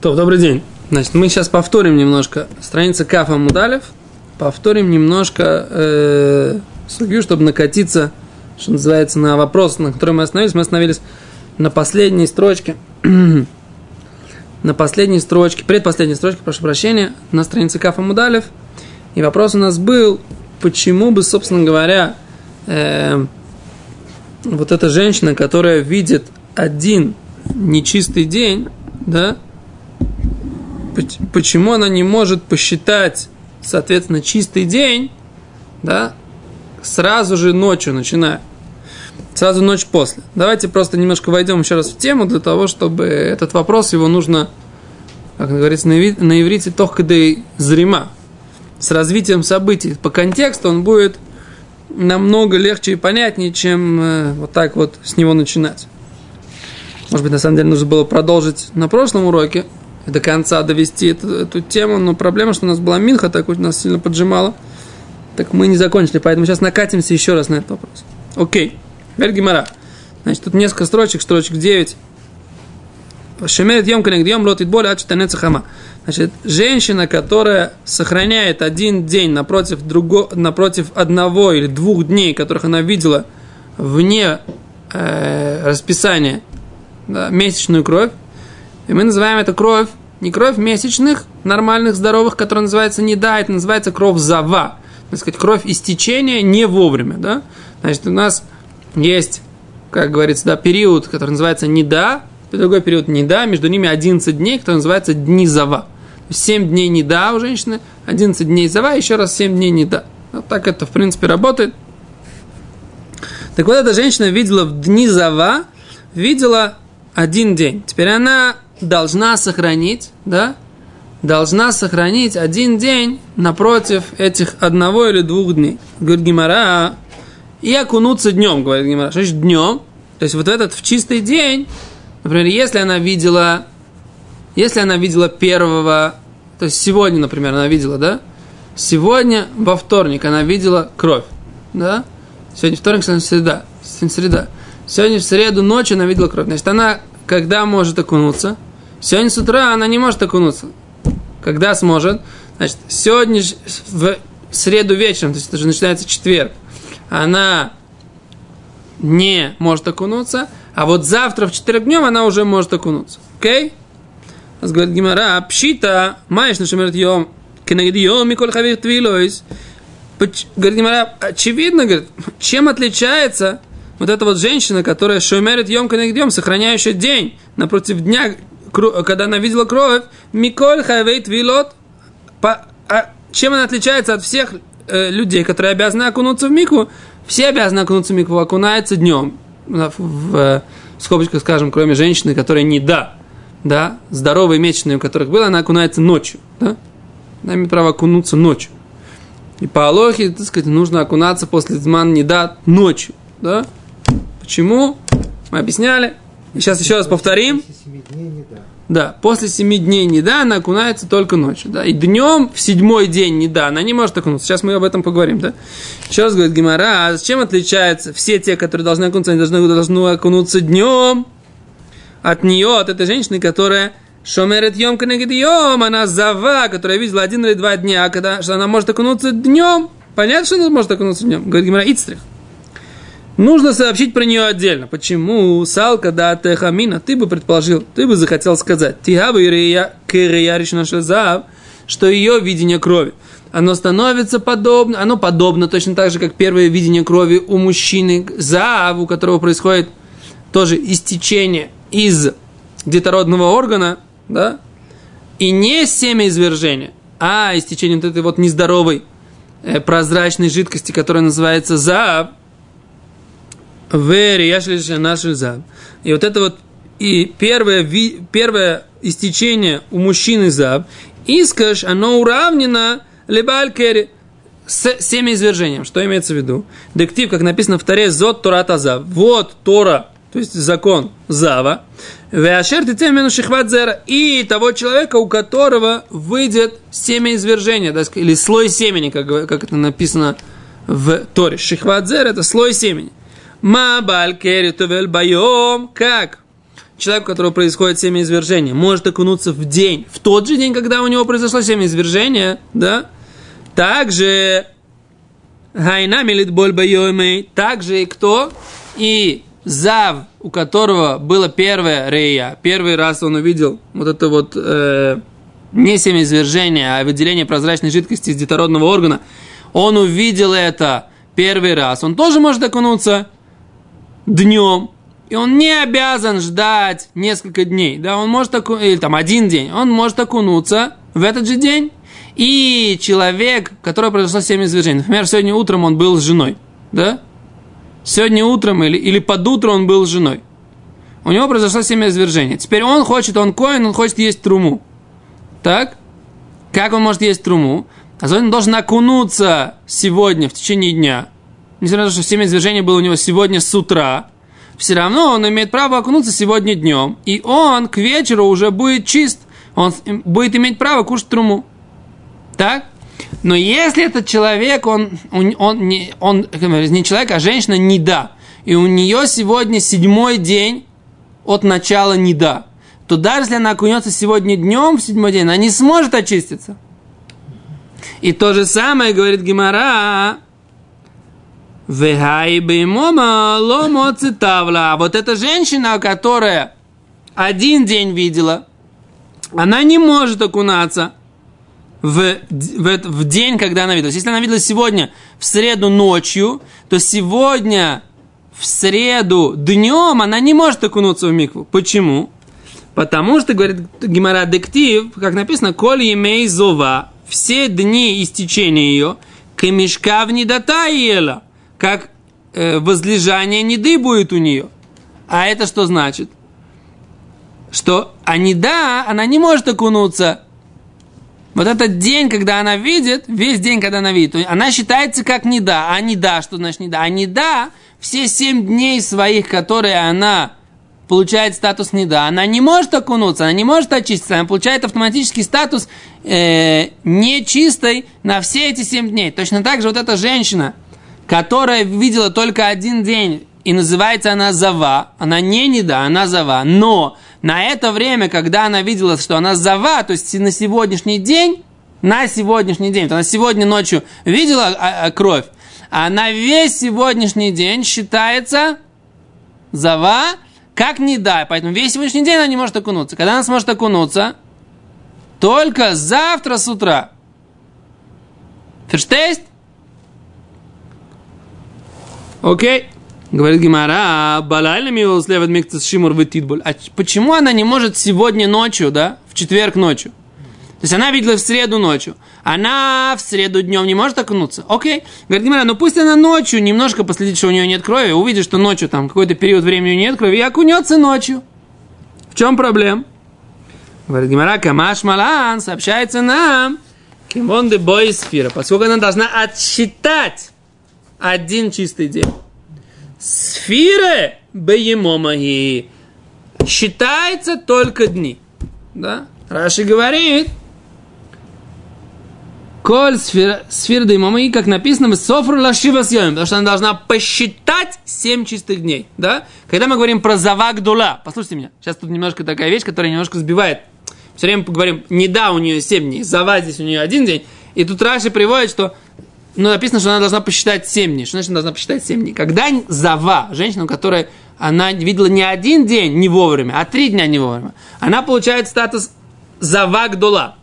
То, добрый день. Значит, мы сейчас повторим немножко страница Кафа Мудалев, повторим немножко э, судью, чтобы накатиться, что называется, на вопрос, на который мы остановились. Мы остановились на последней строчке, на последней строчке, предпоследней строчке, прошу прощения, на странице Кафа Мудалев. И вопрос у нас был, почему бы, собственно говоря, э, вот эта женщина, которая видит один нечистый день, да, почему она не может посчитать, соответственно, чистый день, да, сразу же ночью начиная. Сразу ночь после. Давайте просто немножко войдем еще раз в тему для того, чтобы этот вопрос, его нужно, как говорится на иврите, тохкадей зрима. С развитием событий. По контексту он будет намного легче и понятнее, чем э, вот так вот с него начинать. Может быть, на самом деле нужно было продолжить на прошлом уроке, до конца довести эту, эту тему, но проблема, что у нас была Минха, так вот нас сильно поджимала. Так мы не закончили, поэтому сейчас накатимся еще раз на этот вопрос. Окей. Теперь Гимара. Значит, тут несколько строчек, строчек 9. Шемерет йом конегдьем лотит боли ад хама. Значит, женщина, которая сохраняет один день напротив, друго, напротив одного или двух дней, которых она видела вне э, расписания да, месячную кровь, и мы называем это кровь, не кровь месячных, нормальных, здоровых, которая называется не да, это называется кровь зава. Так сказать, кровь истечения не вовремя, да? Значит, у нас есть, как говорится, да, период, который называется не да, другой период не да, между ними 11 дней, который называется дни зава. 7 дней не да у женщины, 11 дней зава, еще раз 7 дней не да. Вот так это, в принципе, работает. Так вот, эта женщина видела в дни зава, видела один день. Теперь она должна сохранить, да, должна сохранить один день напротив этих одного или двух дней. Говорит Гимара, и окунуться днем, говорит Гимара. Что значит днем? То есть вот этот в чистый день, например, если она видела, если она видела первого, то есть сегодня, например, она видела, да? Сегодня во вторник она видела кровь, да? Сегодня вторник, сегодня среда, сегодня среда. Сегодня в среду ночью она видела кровь. Значит, она когда может окунуться? Сегодня с утра она не может окунуться. Когда сможет? Значит, сегодня в среду вечером, то есть это же начинается четверг, она не может окунуться, а вот завтра в четверг днем она уже может окунуться. Окей? Okay? Говорит Гимара, пшита, маешь нашемерт йом, кенегдиом, миколь хавир твилойс. Говорит Гимара, очевидно, говорит, чем отличается вот эта вот женщина, которая шумерит йом кенегдиом, сохраняющая день напротив дня, когда она видела кровь, Миколь Хайвейт Вилот, по, а чем она отличается от всех э, людей, которые обязаны окунуться в мику? Все обязаны окунуться в мику, окунается днем. В, в, в скобочках, скажем, кроме женщины, которая не да, да, здоровые месячные, у которых было, она окунается ночью, да? Она имеет право окунуться ночью. И по Алохе, так сказать, нужно окунаться после зман не да ночью, да? Почему? Мы объясняли. Сейчас еще раз повторим. Да, после семи дней не да, она окунается только ночью. Да, и днем в седьмой день не да, она не может окунуться. Сейчас мы об этом поговорим, да. Еще раз говорит Гимара, а чем отличаются все те, которые должны окунуться, они должны, должны окунуться днем от нее, от этой женщины, которая Шомерет йом йом, она зава, которая видела один или два дня, когда что она может окунуться днем. Понятно, что она может окунуться днем? Говорит Гимара, Ицтрих. Нужно сообщить про нее отдельно. Почему? Салка да техамина. Ты бы предположил, ты бы захотел сказать. Тигава ирия кирия зав, что ее видение крови. Оно становится подобно, оно подобно точно так же, как первое видение крови у мужчины зав, у которого происходит тоже истечение из детородного органа, да, и не семяизвержение, а истечение вот этой вот нездоровой э, прозрачной жидкости, которая называется зав, Вери, яшли наши зав. И вот это вот и первое, первое истечение у мужчины зав, искаш, оно уравнено лебалькери с семяизвержением. Что имеется в виду? Дектив, как написано в Таре, зот Тората зав. Вот Тора, то есть закон зава. Веашер тицемену шихват зера. И того человека, у которого выйдет семяизвержение, или слой семени, как, как это написано в Торе. Шихват зера – это слой семени. Мабаль керитовель байом. Как? человек, у которого происходит семяизвержение, может окунуться в день, в тот же день, когда у него произошло семяизвержение, да, также Гайна милит боль также и кто? И Зав, у которого было первое рея, первый раз он увидел вот это вот э, не семяизвержение, а выделение прозрачной жидкости из детородного органа, он увидел это первый раз, он тоже может окунуться днем, и он не обязан ждать несколько дней, да, он может окунуться, или там один день, он может окунуться в этот же день. И человек, который произошло семя извержений, например, сегодня утром он был с женой, да, сегодня утром или, или под утро он был с женой, у него произошло семя извержения. Теперь он хочет, он коин, он хочет есть труму. Так? Как он может есть труму? А он должен окунуться сегодня, в течение дня. Несмотря на то, что семя извержения было у него сегодня с утра, все равно он имеет право окунуться сегодня днем. И он к вечеру уже будет чист. Он будет иметь право кушать труму. Так? Но если этот человек, он, он, он, не, он не человек, а женщина, не да. И у нее сегодня седьмой день от начала не да. То даже если она окунется сегодня днем в седьмой день, она не сможет очиститься. И то же самое говорит Гимара. Вот эта женщина, которая один день видела, она не может окунаться в, в, в день, когда она видела. Если она видела сегодня в среду ночью, то сегодня в среду днем она не может окунуться в микву. Почему? Потому что, говорит Гимара Дектив, как написано, «Коль емей зова» все дни истечения ее, камешка в недота ела, как э, возлежание неды будет у нее. А это что значит? Что а неда, она не может окунуться. Вот этот день, когда она видит, весь день, когда она видит, она считается как неда. А неда, что значит неда? А неда, все семь дней своих, которые она получает статус неда, она не может окунуться, она не может очиститься, она получает автоматический статус э, нечистой на все эти семь дней. Точно так же вот эта женщина, которая видела только один день, и называется она Зава, она не неда, она Зава, но на это время, когда она видела, что она Зава, то есть на сегодняшний день, на сегодняшний день, то она сегодня ночью видела а, а, кровь, а на весь сегодняшний день считается Зава, как не дай. Поэтому весь сегодняшний день она не может окунуться. Когда она сможет окунуться? Только завтра с утра. Ферштейст? Окей. Говорит Гимара, балайла мил слевет микцес шимур вытитбуль. А почему она не может сегодня ночью, да, в четверг ночью? То есть она видела в среду ночью. Она в среду днем не может окунуться. Окей. Говорит Гимара, ну пусть она ночью немножко последит, что у нее нет крови, увидит, что ночью там какой-то период времени нет крови, и окунется ночью. В чем проблема? Говорит Гимара, Камаш Малан сообщается нам, Кимон де Бойсфира, поскольку она должна отсчитать один чистый день. Сфире беемомаги считается только дни. Да? Раши говорит, Коль сфер, сфер дымомы, как написано, софру лашива съем, потому что она должна посчитать 7 чистых дней, да? Когда мы говорим про завак дула, послушайте меня, сейчас тут немножко такая вещь, которая немножко сбивает. Все время говорим, не да, у нее 7 дней, зава здесь у нее один день, и тут Раши приводит, что ну, написано, что она должна посчитать 7 дней. Что значит, она должна посчитать 7 дней? Когда зава, женщина, которая она видела не один день не вовремя, а три дня не вовремя, она получает статус завак дула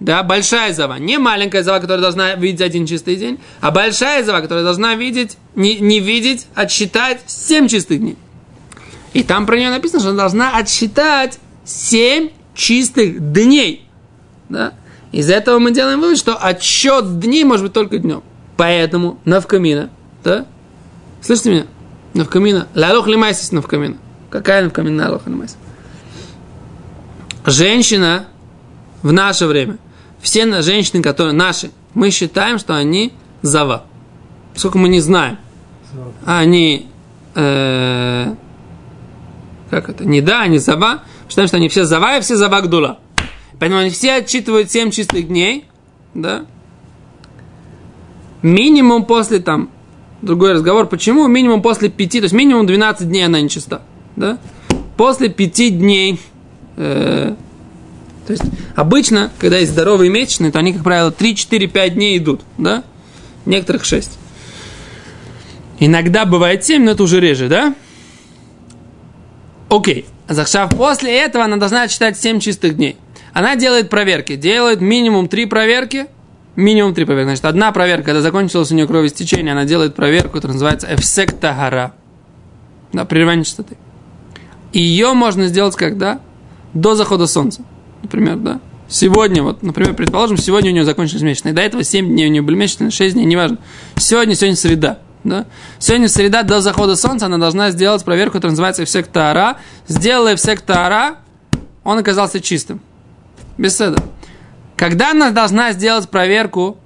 да, большая зава, не маленькая зава, которая должна видеть один чистый день, а большая зава, которая должна видеть, не, не видеть, отсчитать семь чистых дней. И там про нее написано, что она должна отсчитать семь чистых дней. Да? Из этого мы делаем вывод, что отсчет дней может быть только днем. Поэтому навкамина, да? Слышите меня? Навкамина. Лалох лимайсис навкамина. Какая навкамина лалох лимайсис? Женщина в наше время все женщины, которые наши, мы считаем, что они зава. Поскольку мы не знаем, они э, как это, не да, они зава, считаем, что они все зава и все зава гдула. Поэтому они все отчитывают 7 чистых дней, да, минимум после там, другой разговор, почему, минимум после 5, то есть минимум 12 дней она нечиста, да, после пяти дней, э, то есть обычно, когда есть здоровые месячные, то они, как правило, 3, 4, 5 дней идут, да? Некоторых 6. Иногда бывает 7, но это уже реже, да? Окей. Захшав после этого она должна считать 7 чистых дней. Она делает проверки. Делает минимум 3 проверки. Минимум 3 проверки. Значит, одна проверка, когда закончилось у нее кровоистечение, она делает проверку, которая называется эфсектагара. Да, прерывание частоты. Ее можно сделать когда? До захода солнца. Например, да. Сегодня, вот, например, предположим, сегодня у нее закончились месячные. До этого 7 дней у нее были месячные, 6 дней, неважно. Сегодня, сегодня среда. Да? Сегодня среда до захода солнца она должна сделать проверку, которая называется эфсек Таара. Сделала эфсек Таара, он оказался чистым. Без седа. Когда она должна сделать проверку?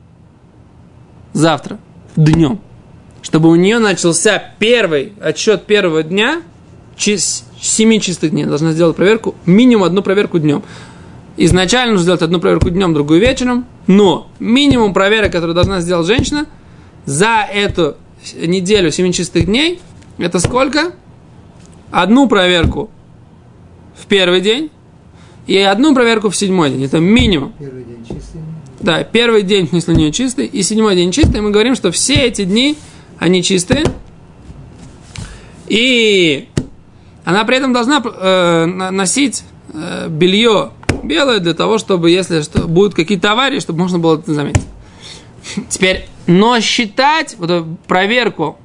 Завтра, днем. Чтобы у нее начался первый отчет первого дня, 7 чистых дней. Должна сделать проверку, минимум одну проверку днем. Изначально нужно сделать одну проверку днем, другую вечером, но минимум проверок, который должна сделать женщина, за эту неделю 7 чистых дней, это сколько? Одну проверку в первый день и одну проверку в седьмой день. Это минимум. Первый день чистый. Да, первый день, у нее чистый, и седьмой день чистый. Мы говорим, что все эти дни, они чистые. И она при этом должна э, носить э, белье белое для того, чтобы, если что, будут какие-то аварии, чтобы можно было это заметить. Теперь но считать вот эту проверку,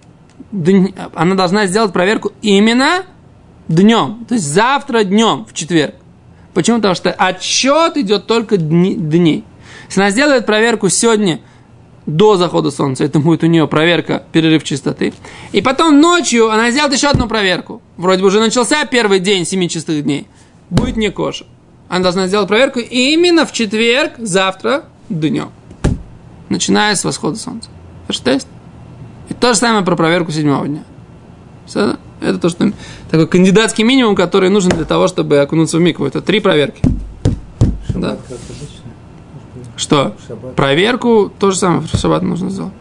она должна сделать проверку именно днем. То есть завтра днем, в четверг. Почему? Потому что отчет идет только дни, дней. Если она сделает проверку сегодня до захода солнца, это будет у нее проверка, перерыв чистоты. И потом ночью она сделает еще одну проверку. Вроде бы уже начался первый день семи чистых дней. Будет не коша. Она должна сделать проверку именно в четверг, завтра, днем начиная с восхода солнца. Ферштест. И то же самое про проверку седьмого дня. Все, это то, что такой кандидатский минимум, который нужен для того, чтобы окунуться в микву. Это три проверки. Шаббат, да. Что? Шаббат. Проверку то же самое в шаббат нужно сделать.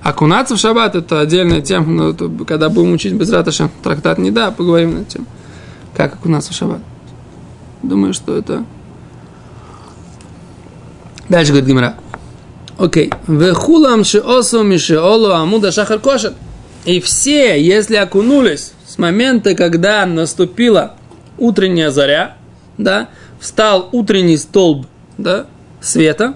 Окунаться в шаббат это отдельная тема, но это, когда будем учить без раташа трактат не да, поговорим над тем, как окунаться в шаббат. Думаю, что это... Дальше говорит Гимара. Окей. Вехулам шиосу мишиолу амуда шахар кошер. И все, если окунулись с момента, когда наступила утренняя заря, да, встал утренний столб, да, света,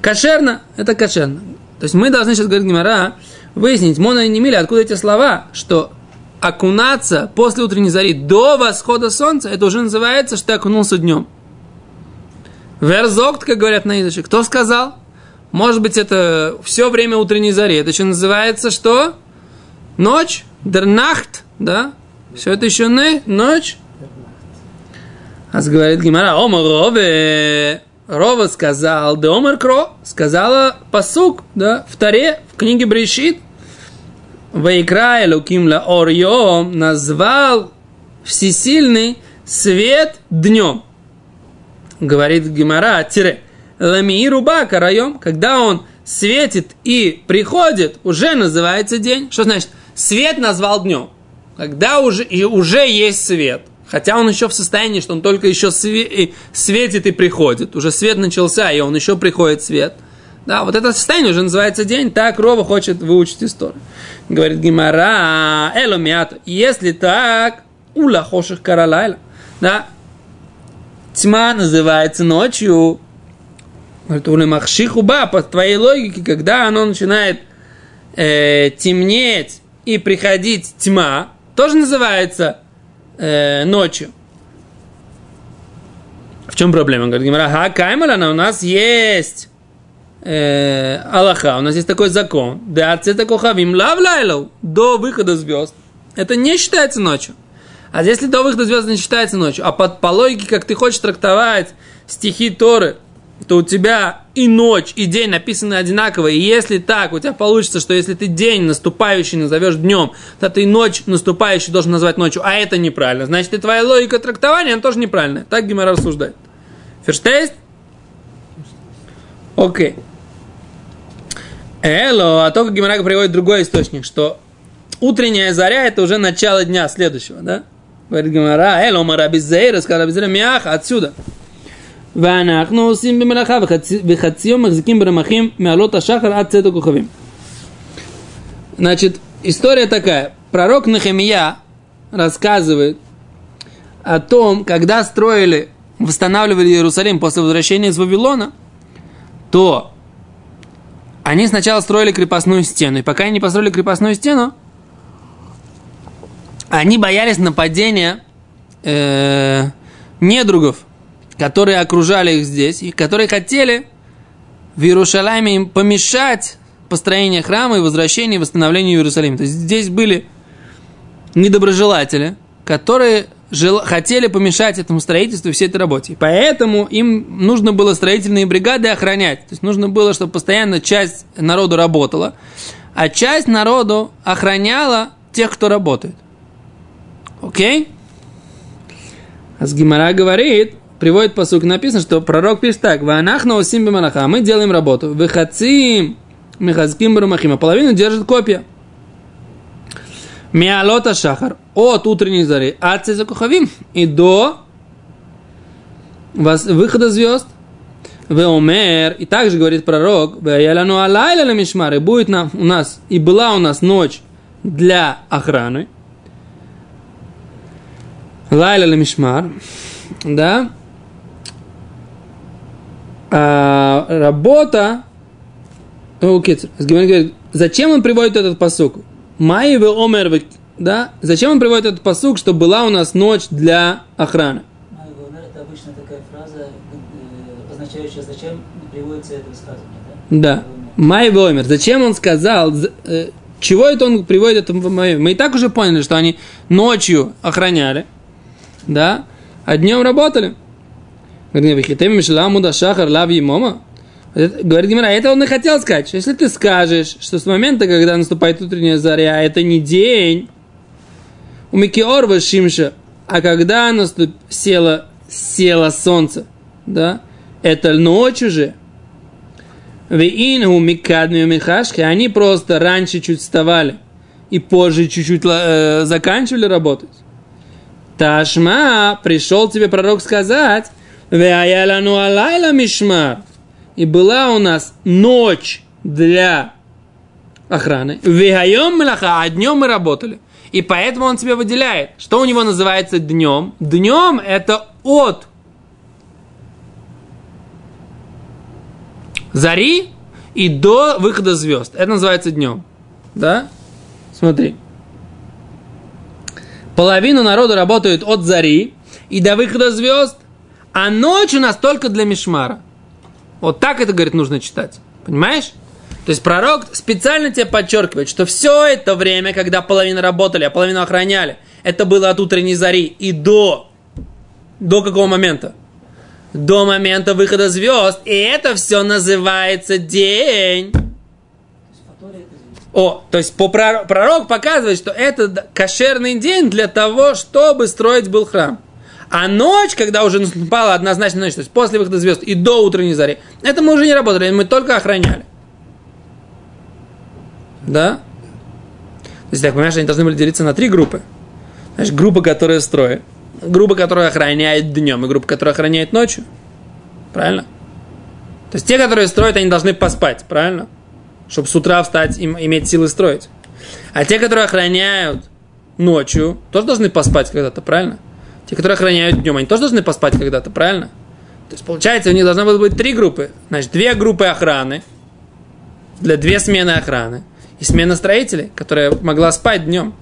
кошерно, это кошерно. То есть мы должны сейчас, говорить Гимара, выяснить, Мона и Немиля, откуда эти слова, что окунаться после утренней зари до восхода солнца, это уже называется, что ты окунулся днем. Верзокт, как говорят на языке. Кто сказал? Может быть, это все время утренней зари. Это еще называется что? Ночь? Дернахт, да? Все это еще не ночь? А говорит Гимара, Омар Рове. Рова сказал, да Омар Кро, сказала посук, да, в Таре, в книге Брешит. Вайкра Элуким ла Орьем назвал всесильный свет днем. Говорит Гимара, тире. Ламииру бака райом, когда он светит и приходит, уже называется день. Что значит? Свет назвал днем. Когда уже, и уже есть свет. Хотя он еще в состоянии, что он только еще светит и приходит. Уже свет начался, и он еще приходит свет. Да, вот это состояние уже называется день. Так Рова хочет выучить историю. Говорит Гимара, эломиат. Если так, ула хоших каралайла. Да, тьма называется ночью. Говорит, у Махшихуба, по твоей логике, когда оно начинает э, темнеть и приходить тьма, тоже называется э, ночью. В чем проблема? Говорит Гимара, ха, каймалана, у нас есть э, Аллаха, у нас есть такой закон. Да, отце кохавим лав до выхода звезд. Это не считается ночью. А если до выхода звезд не считается ночью, а под, по логике, как ты хочешь трактовать стихи Торы, то у тебя и ночь, и день написаны одинаково. И если так, у тебя получится, что если ты день наступающий назовешь днем, то ты ночь наступающий должен назвать ночью, а это неправильно. Значит, и твоя логика трактования, она тоже неправильная. Так Гимара рассуждает. Ферштейст? Окей. Эло, а только Гимара приводит другой источник, что утренняя заря это уже начало дня следующего, да? Говорит Гимара, эль омар абизейра, сказал абизейра, мяха, отсюда. ואנחנו עושים במלאכה וחצי, וחצי יום מחזיקים ברמחים מעלות השחר עד צאת הכוכבים. Значит, история такая. Пророк Нахемия рассказывает о том, когда строили, восстанавливали Иерусалим после возвращения из Вавилона, то они сначала строили крепостную стену. И пока они не построили крепостную стену, они боялись нападения э, недругов, которые окружали их здесь, и которые хотели в Иерусалиме им помешать построению храма и возвращению и восстановлению Иерусалима. То есть здесь были недоброжелатели, которые жел... хотели помешать этому строительству и всей этой работе. Поэтому им нужно было строительные бригады охранять. То есть нужно было, чтобы постоянно часть народу работала, а часть народу охраняла тех, кто работает. Окей? А с говорит, приводит посук, написано, что пророк пишет так, «Ванах на усим биманаха», мы делаем работу, «Выхацим мехазким барумахим», а половину держит копья. Миалота шахар, от утренней зари, от цезакухавим, и до выхода звезд, Веомер, и также говорит пророк, Веяляну алайля мишмар, и будет нам, у нас, и была у нас ночь для охраны. Лайля мишмар, да, а, работа, говорит, зачем он приводит этот посук? Майве омер, да? Зачем он приводит этот посук, что была у нас ночь для охраны? Майве омер это обычно такая фраза, э, означающая, зачем приводится это высказывание, да? Да. Майве омер. Зачем он сказал, э, чего это он приводит это мое? Мы и так уже поняли, что они ночью охраняли, да, а днем работали. Говорит Гимара, это он и хотел сказать. Если ты скажешь, что с момента, когда наступает утренняя заря, это не день, у Микиорва Шимша, а когда наступ... село, село солнце, да, это ночь уже. Веингу Микадмию Михашки, они просто раньше чуть вставали и позже чуть-чуть э, заканчивали работать. Ташма, пришел тебе пророк сказать, алайла мишмар. И была у нас ночь для охраны. Веайом млаха, а днем мы работали. И поэтому он тебе выделяет. Что у него называется днем? Днем это от зари и до выхода звезд. Это называется днем. Да? Смотри. Половина народа работает от зари и до выхода звезд, а ночь у нас только для Мишмара. Вот так это, говорит, нужно читать. Понимаешь? То есть пророк специально тебе подчеркивает, что все это время, когда половина работали, а половину охраняли, это было от утренней зари и до. До какого момента? До момента выхода звезд. И это все называется день. О, то есть по пророк показывает, что это кошерный день для того, чтобы строить был храм. А ночь, когда уже наступала однозначно ночь, то есть после выхода звезд и до утренней зари, это мы уже не работали, мы только охраняли. Да? То есть, так понимаешь, они должны были делиться на три группы. Знаешь, группа, которая строит, группа, которая охраняет днем, и группа, которая охраняет ночью. Правильно? То есть те, которые строят, они должны поспать, правильно? Чтобы с утра встать и иметь силы строить. А те, которые охраняют ночью, тоже должны поспать когда-то, правильно? Те, которые охраняют днем, они тоже должны поспать когда-то, правильно? То есть, получается, у них должно было быть три группы. Значит, две группы охраны, для две смены охраны, и смена строителей, которая могла спать днем.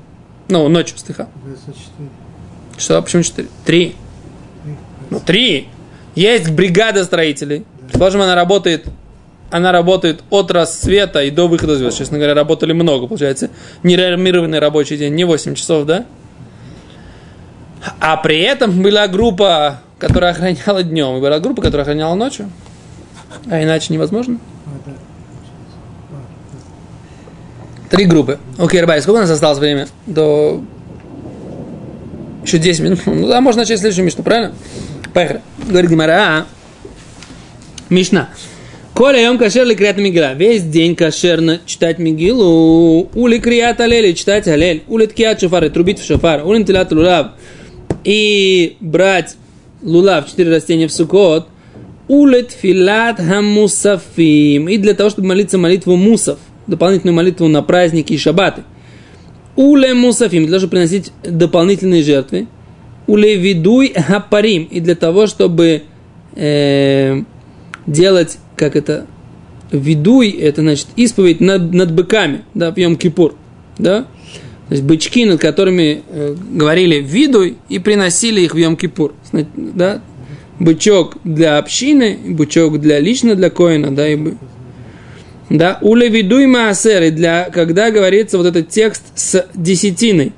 Ну, ночью, стыха. Что? Почему четыре? Три. Ну, три. Есть бригада строителей. Сложим, она работает она работает от рассвета и до выхода звезд. Честно говоря, работали много, получается. Нерормированный рабочий день, не 8 часов, да? А при этом была группа, которая охраняла днем, и была группа, которая охраняла ночью. А иначе невозможно. Три группы. Окей, Рабай, сколько у нас осталось времени? До... Еще 10 минут. Ну да, можно начать следующую Мишну, правильно? Поехали. Говорит Гимара. Мишна. Коля йом кашер ли криат мигила. Весь день кошерно читать мигилу. Ули криат алели, читать алель. Ули ткиат шофар, трубить в шофар. Ули тилат лулав и брать лулав, четыре растения в сукот, улет филат хамусафим, и для того, чтобы молиться молитву мусов, дополнительную молитву на праздники и шабаты. Уле мусафим, для того, чтобы приносить дополнительные жертвы. Уле видуй хапарим, и для того, чтобы э, делать, как это, видуй, это значит исповедь над, над быками, да, в Йом-Кипур, да, то есть бычки, над которыми э, говорили видуй и приносили их в Йом-Кипур, да, бычок для общины, бычок для лично для коина, да, и бы. Да, уле видуй маасер, для, когда говорится вот этот текст с десятиной.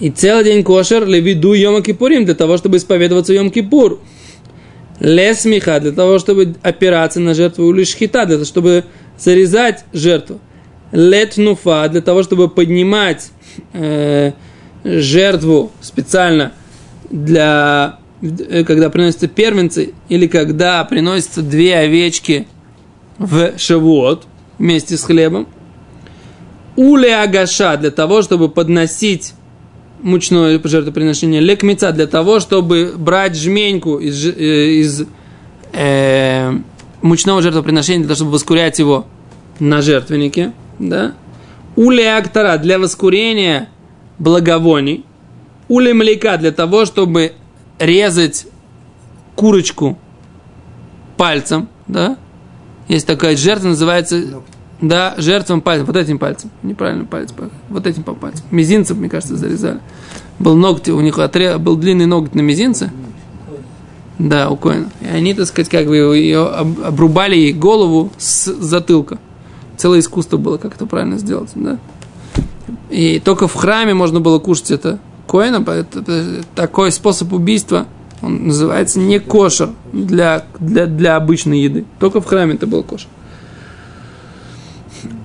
И целый день кошер левиду Йома Кипурим, для того, чтобы исповедоваться Йом Кипур. Лесмиха, для того, чтобы опираться на жертву или шхита, для того, чтобы зарезать жертву. Летнуфа, для того, чтобы поднимать э, жертву специально для э, когда приносятся первенцы, или когда приносятся две овечки в шавуот вместе с хлебом. Уле агаша для того, чтобы подносить мучное жертвоприношение, лекмица для того, чтобы брать жменьку из, э, из э, мучного жертвоприношения, для того, чтобы воскурять его на жертвеннике, да? Уле актара для воскурения благовоний, уле млека для того, чтобы резать курочку пальцем, да? Есть такая жертва, называется да, жертвам пальцем, вот этим пальцем, неправильно палец, вот этим по пальцем. Мизинцем, мне кажется, зарезали. Был ногти, у них отре, был длинный ноготь на мизинце. Да, у Коина. И они, так сказать, как бы ее обрубали ей голову с затылка. Целое искусство было, как это правильно сделать, да. И только в храме можно было кушать это Коина, это, такой способ убийства, он называется не кошер для, для, для обычной еды. Только в храме это был кошер.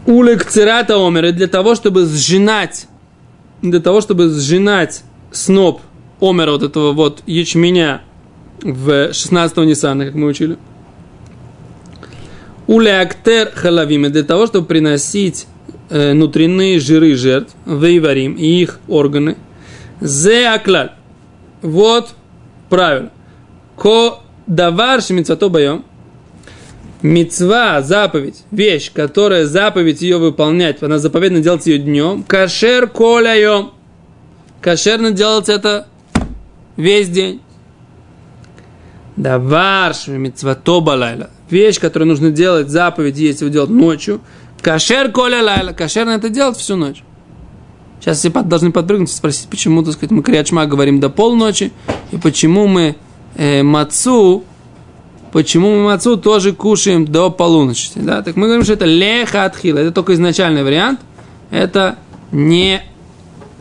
Улек цирата омера для того, чтобы сжинать, для того, чтобы сжинать сноп омера вот этого вот ячменя в 16-го Ниссана, как мы учили. Улеактер халавим для того, чтобы приносить э, внутренние жиры жертв, вейварим и их органы. Зе аклаль. Вот правильно. Ко давар шмицато боем – Мецва, заповедь, вещь, которая заповедь ее выполнять, она заповедно делать ее днем, кашер коляем. Кошерно делать это весь день. Даварш мецвато балайла. Вещь, которую нужно делать, заповедь, если вы делать ночью. Кашер коля лайла. Кошерно это делать всю ночь. Сейчас все должны подпрыгнуть и спросить, почему, так сказать, мы криачма говорим до полночи, и почему мы э, мацу почему мы мацу тоже кушаем до полуночи. Да? Так мы говорим, что это леха отхила. Это только изначальный вариант. Это не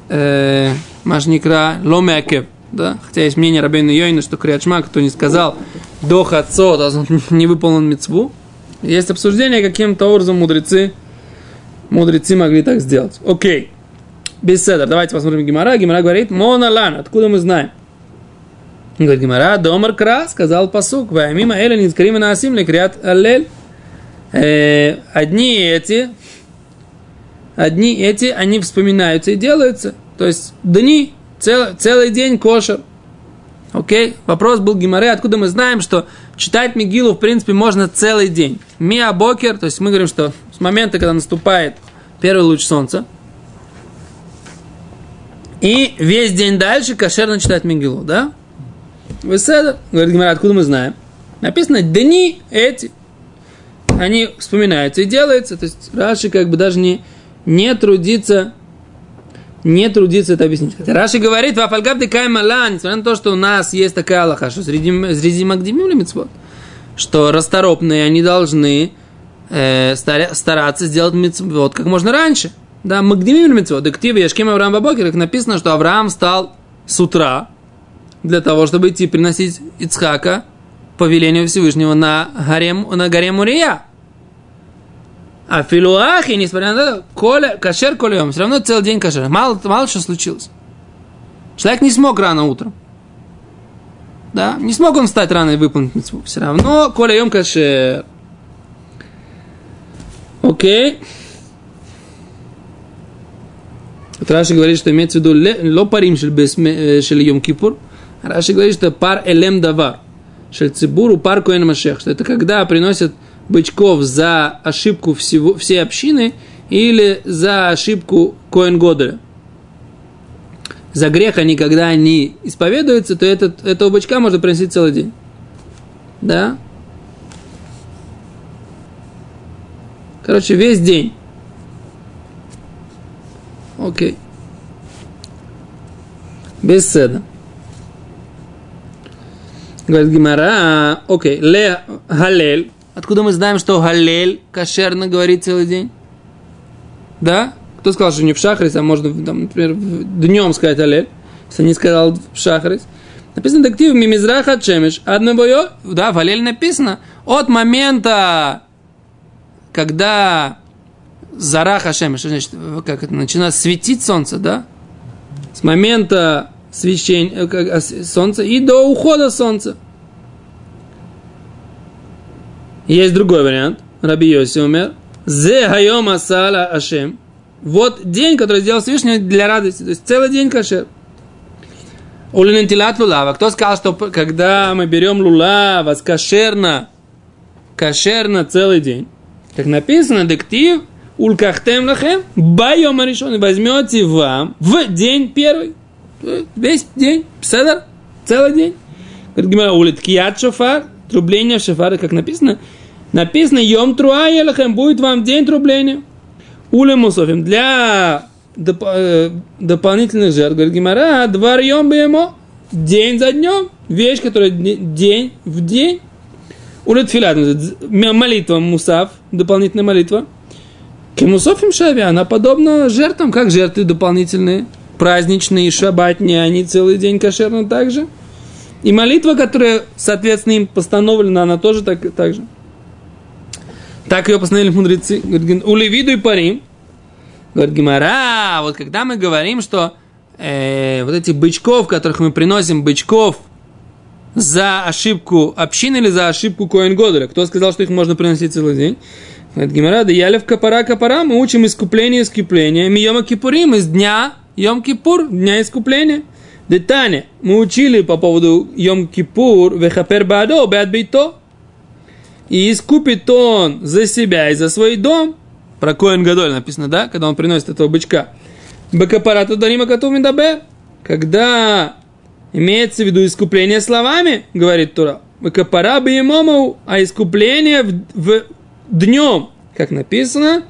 э, машникра ломекев. Да? Хотя есть мнение Рабейна Йойна, что Криачма, кто не сказал до хацо, то не выполнен мецву. Есть обсуждение, каким-то образом мудрецы, мудрецы могли так сделать. Окей. Беседа. Давайте посмотрим Гимара. Гимара говорит, Моналан. Откуда мы знаем? Говорит Гимара, Домар Кра, сказал посук, Ваймима Эля Низкарима Наасим Лекриат Аллель. Э, одни эти, одни эти, они вспоминаются и делаются. То есть дни, цел, целый день кошер. Окей? Вопрос был Гимаре, откуда мы знаем, что читать Мигилу, в принципе, можно целый день. Миа Бокер, то есть мы говорим, что с момента, когда наступает первый луч солнца, и весь день дальше кошерно читать Мигилу, да? Веседа. Говорит Гимара, откуда мы знаем? Написано, дни эти. Они вспоминаются и делаются. То есть Раши как бы даже не, не трудится не трудится это объяснить. Раши говорит, вафальгаб ты каймала, несмотря на то, что у нас есть такая аллаха, что среди, среди магдимим митцвот, что расторопные они должны э, стараться сделать митцвот как можно раньше. Да, магдимим митцвот, дективы Яшким Авраам Бабокер, как написано, что Авраам стал с утра, для того, чтобы идти приносить Ицхака по велению Всевышнего на горе, на горе Мурия. А филуахи, несмотря на это, коля, кашер колем, все равно целый день кашер. Мало, мало что случилось. Человек не смог рано утром. Да, не смог он встать рано и выполнить митцву. Все равно коля ем кашер. Окей. Раши говорит, что имеется в виду ло парим шель йом кипур. Раши говорит, что пар элем давар. Шель цибуру пар коэн машех. Что это когда приносят бычков за ошибку всего, всей общины или за ошибку коэн года. За грех они, когда они исповедуются, то этот, этого бычка можно приносить целый день. Да? Короче, весь день. Окей. Без седа. Говорит Гимара, окей, ле галель. Откуда мы знаем, что галель кошерно говорит целый день? Да? Кто сказал, что не в шахрис, а можно, там, например, днем сказать галель, если не сказал в шахрис. Написано дактив мимизраха чемеш. Одно бою, да, в галель написано. От момента, когда Зара Хашем, что значит, как это, начинает светить солнце, да? С момента свечения э, солнца и до ухода солнца. Есть другой вариант. Раби Йоси умер. Зе хайом асала ашем. Вот день, который сделал Всевышний для радости. То есть целый день кашер. Улинентилат лулава. Кто сказал, что когда мы берем лулава с кошерно, кошерно целый день, как написано, дектив, улкахтем лахем, байом решен, возьмете вам в день первый. Весь день, седер, целый день. Говорит Гимара, улит кият шофар, трубление шофара, как написано, написано, йом труая лахем, будет вам день трубления. Уле мусофим, для доп, э, дополнительных жертв, говорит Гимара, двор йом бемо, день за днем, вещь, которая день в день. Улет филат, молитва мусав, дополнительная молитва. Кемусофим шави, она подобна жертвам, как жертвы дополнительные, праздничные, шабатные, они целый день кошерны также. И молитва, которая, соответственно, им постановлена, она тоже так, так же. Так ее постановили мудрецы. Улевиду и парим. Говорит Гимара, вот когда мы говорим, что э, вот эти бычков, которых мы приносим, бычков за ошибку общины или за ошибку Коэн Годера, кто сказал, что их можно приносить целый день? Говорит Гимара, да ялев капара капара, мы учим искупление искупления. Ми йома кипурим из дня Йом Кипур, дня искупления. Детане, мы учили по поводу Йом Кипур, вехапер бадо, бад бейто. И искупит он за себя и за свой дом. Про Коэн Гадоль написано, да? Когда он приносит этого бычка. Бакапарату Дарима Катуми Дабе. Когда имеется в виду искупление словами, говорит Тура. Бакапара Биемомау, а искупление в, в днем, как написано,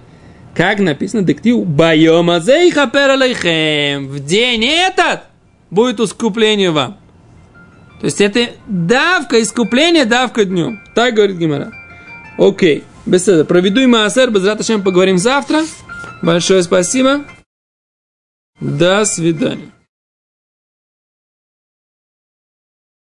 как написано, дектив, байома алейхем, в день этот будет искупление вам. То есть это давка, искупление, давка днем. Так говорит Гимара. Окей, беседа. Проведу и Маасер, без поговорим завтра. Большое спасибо. До свидания.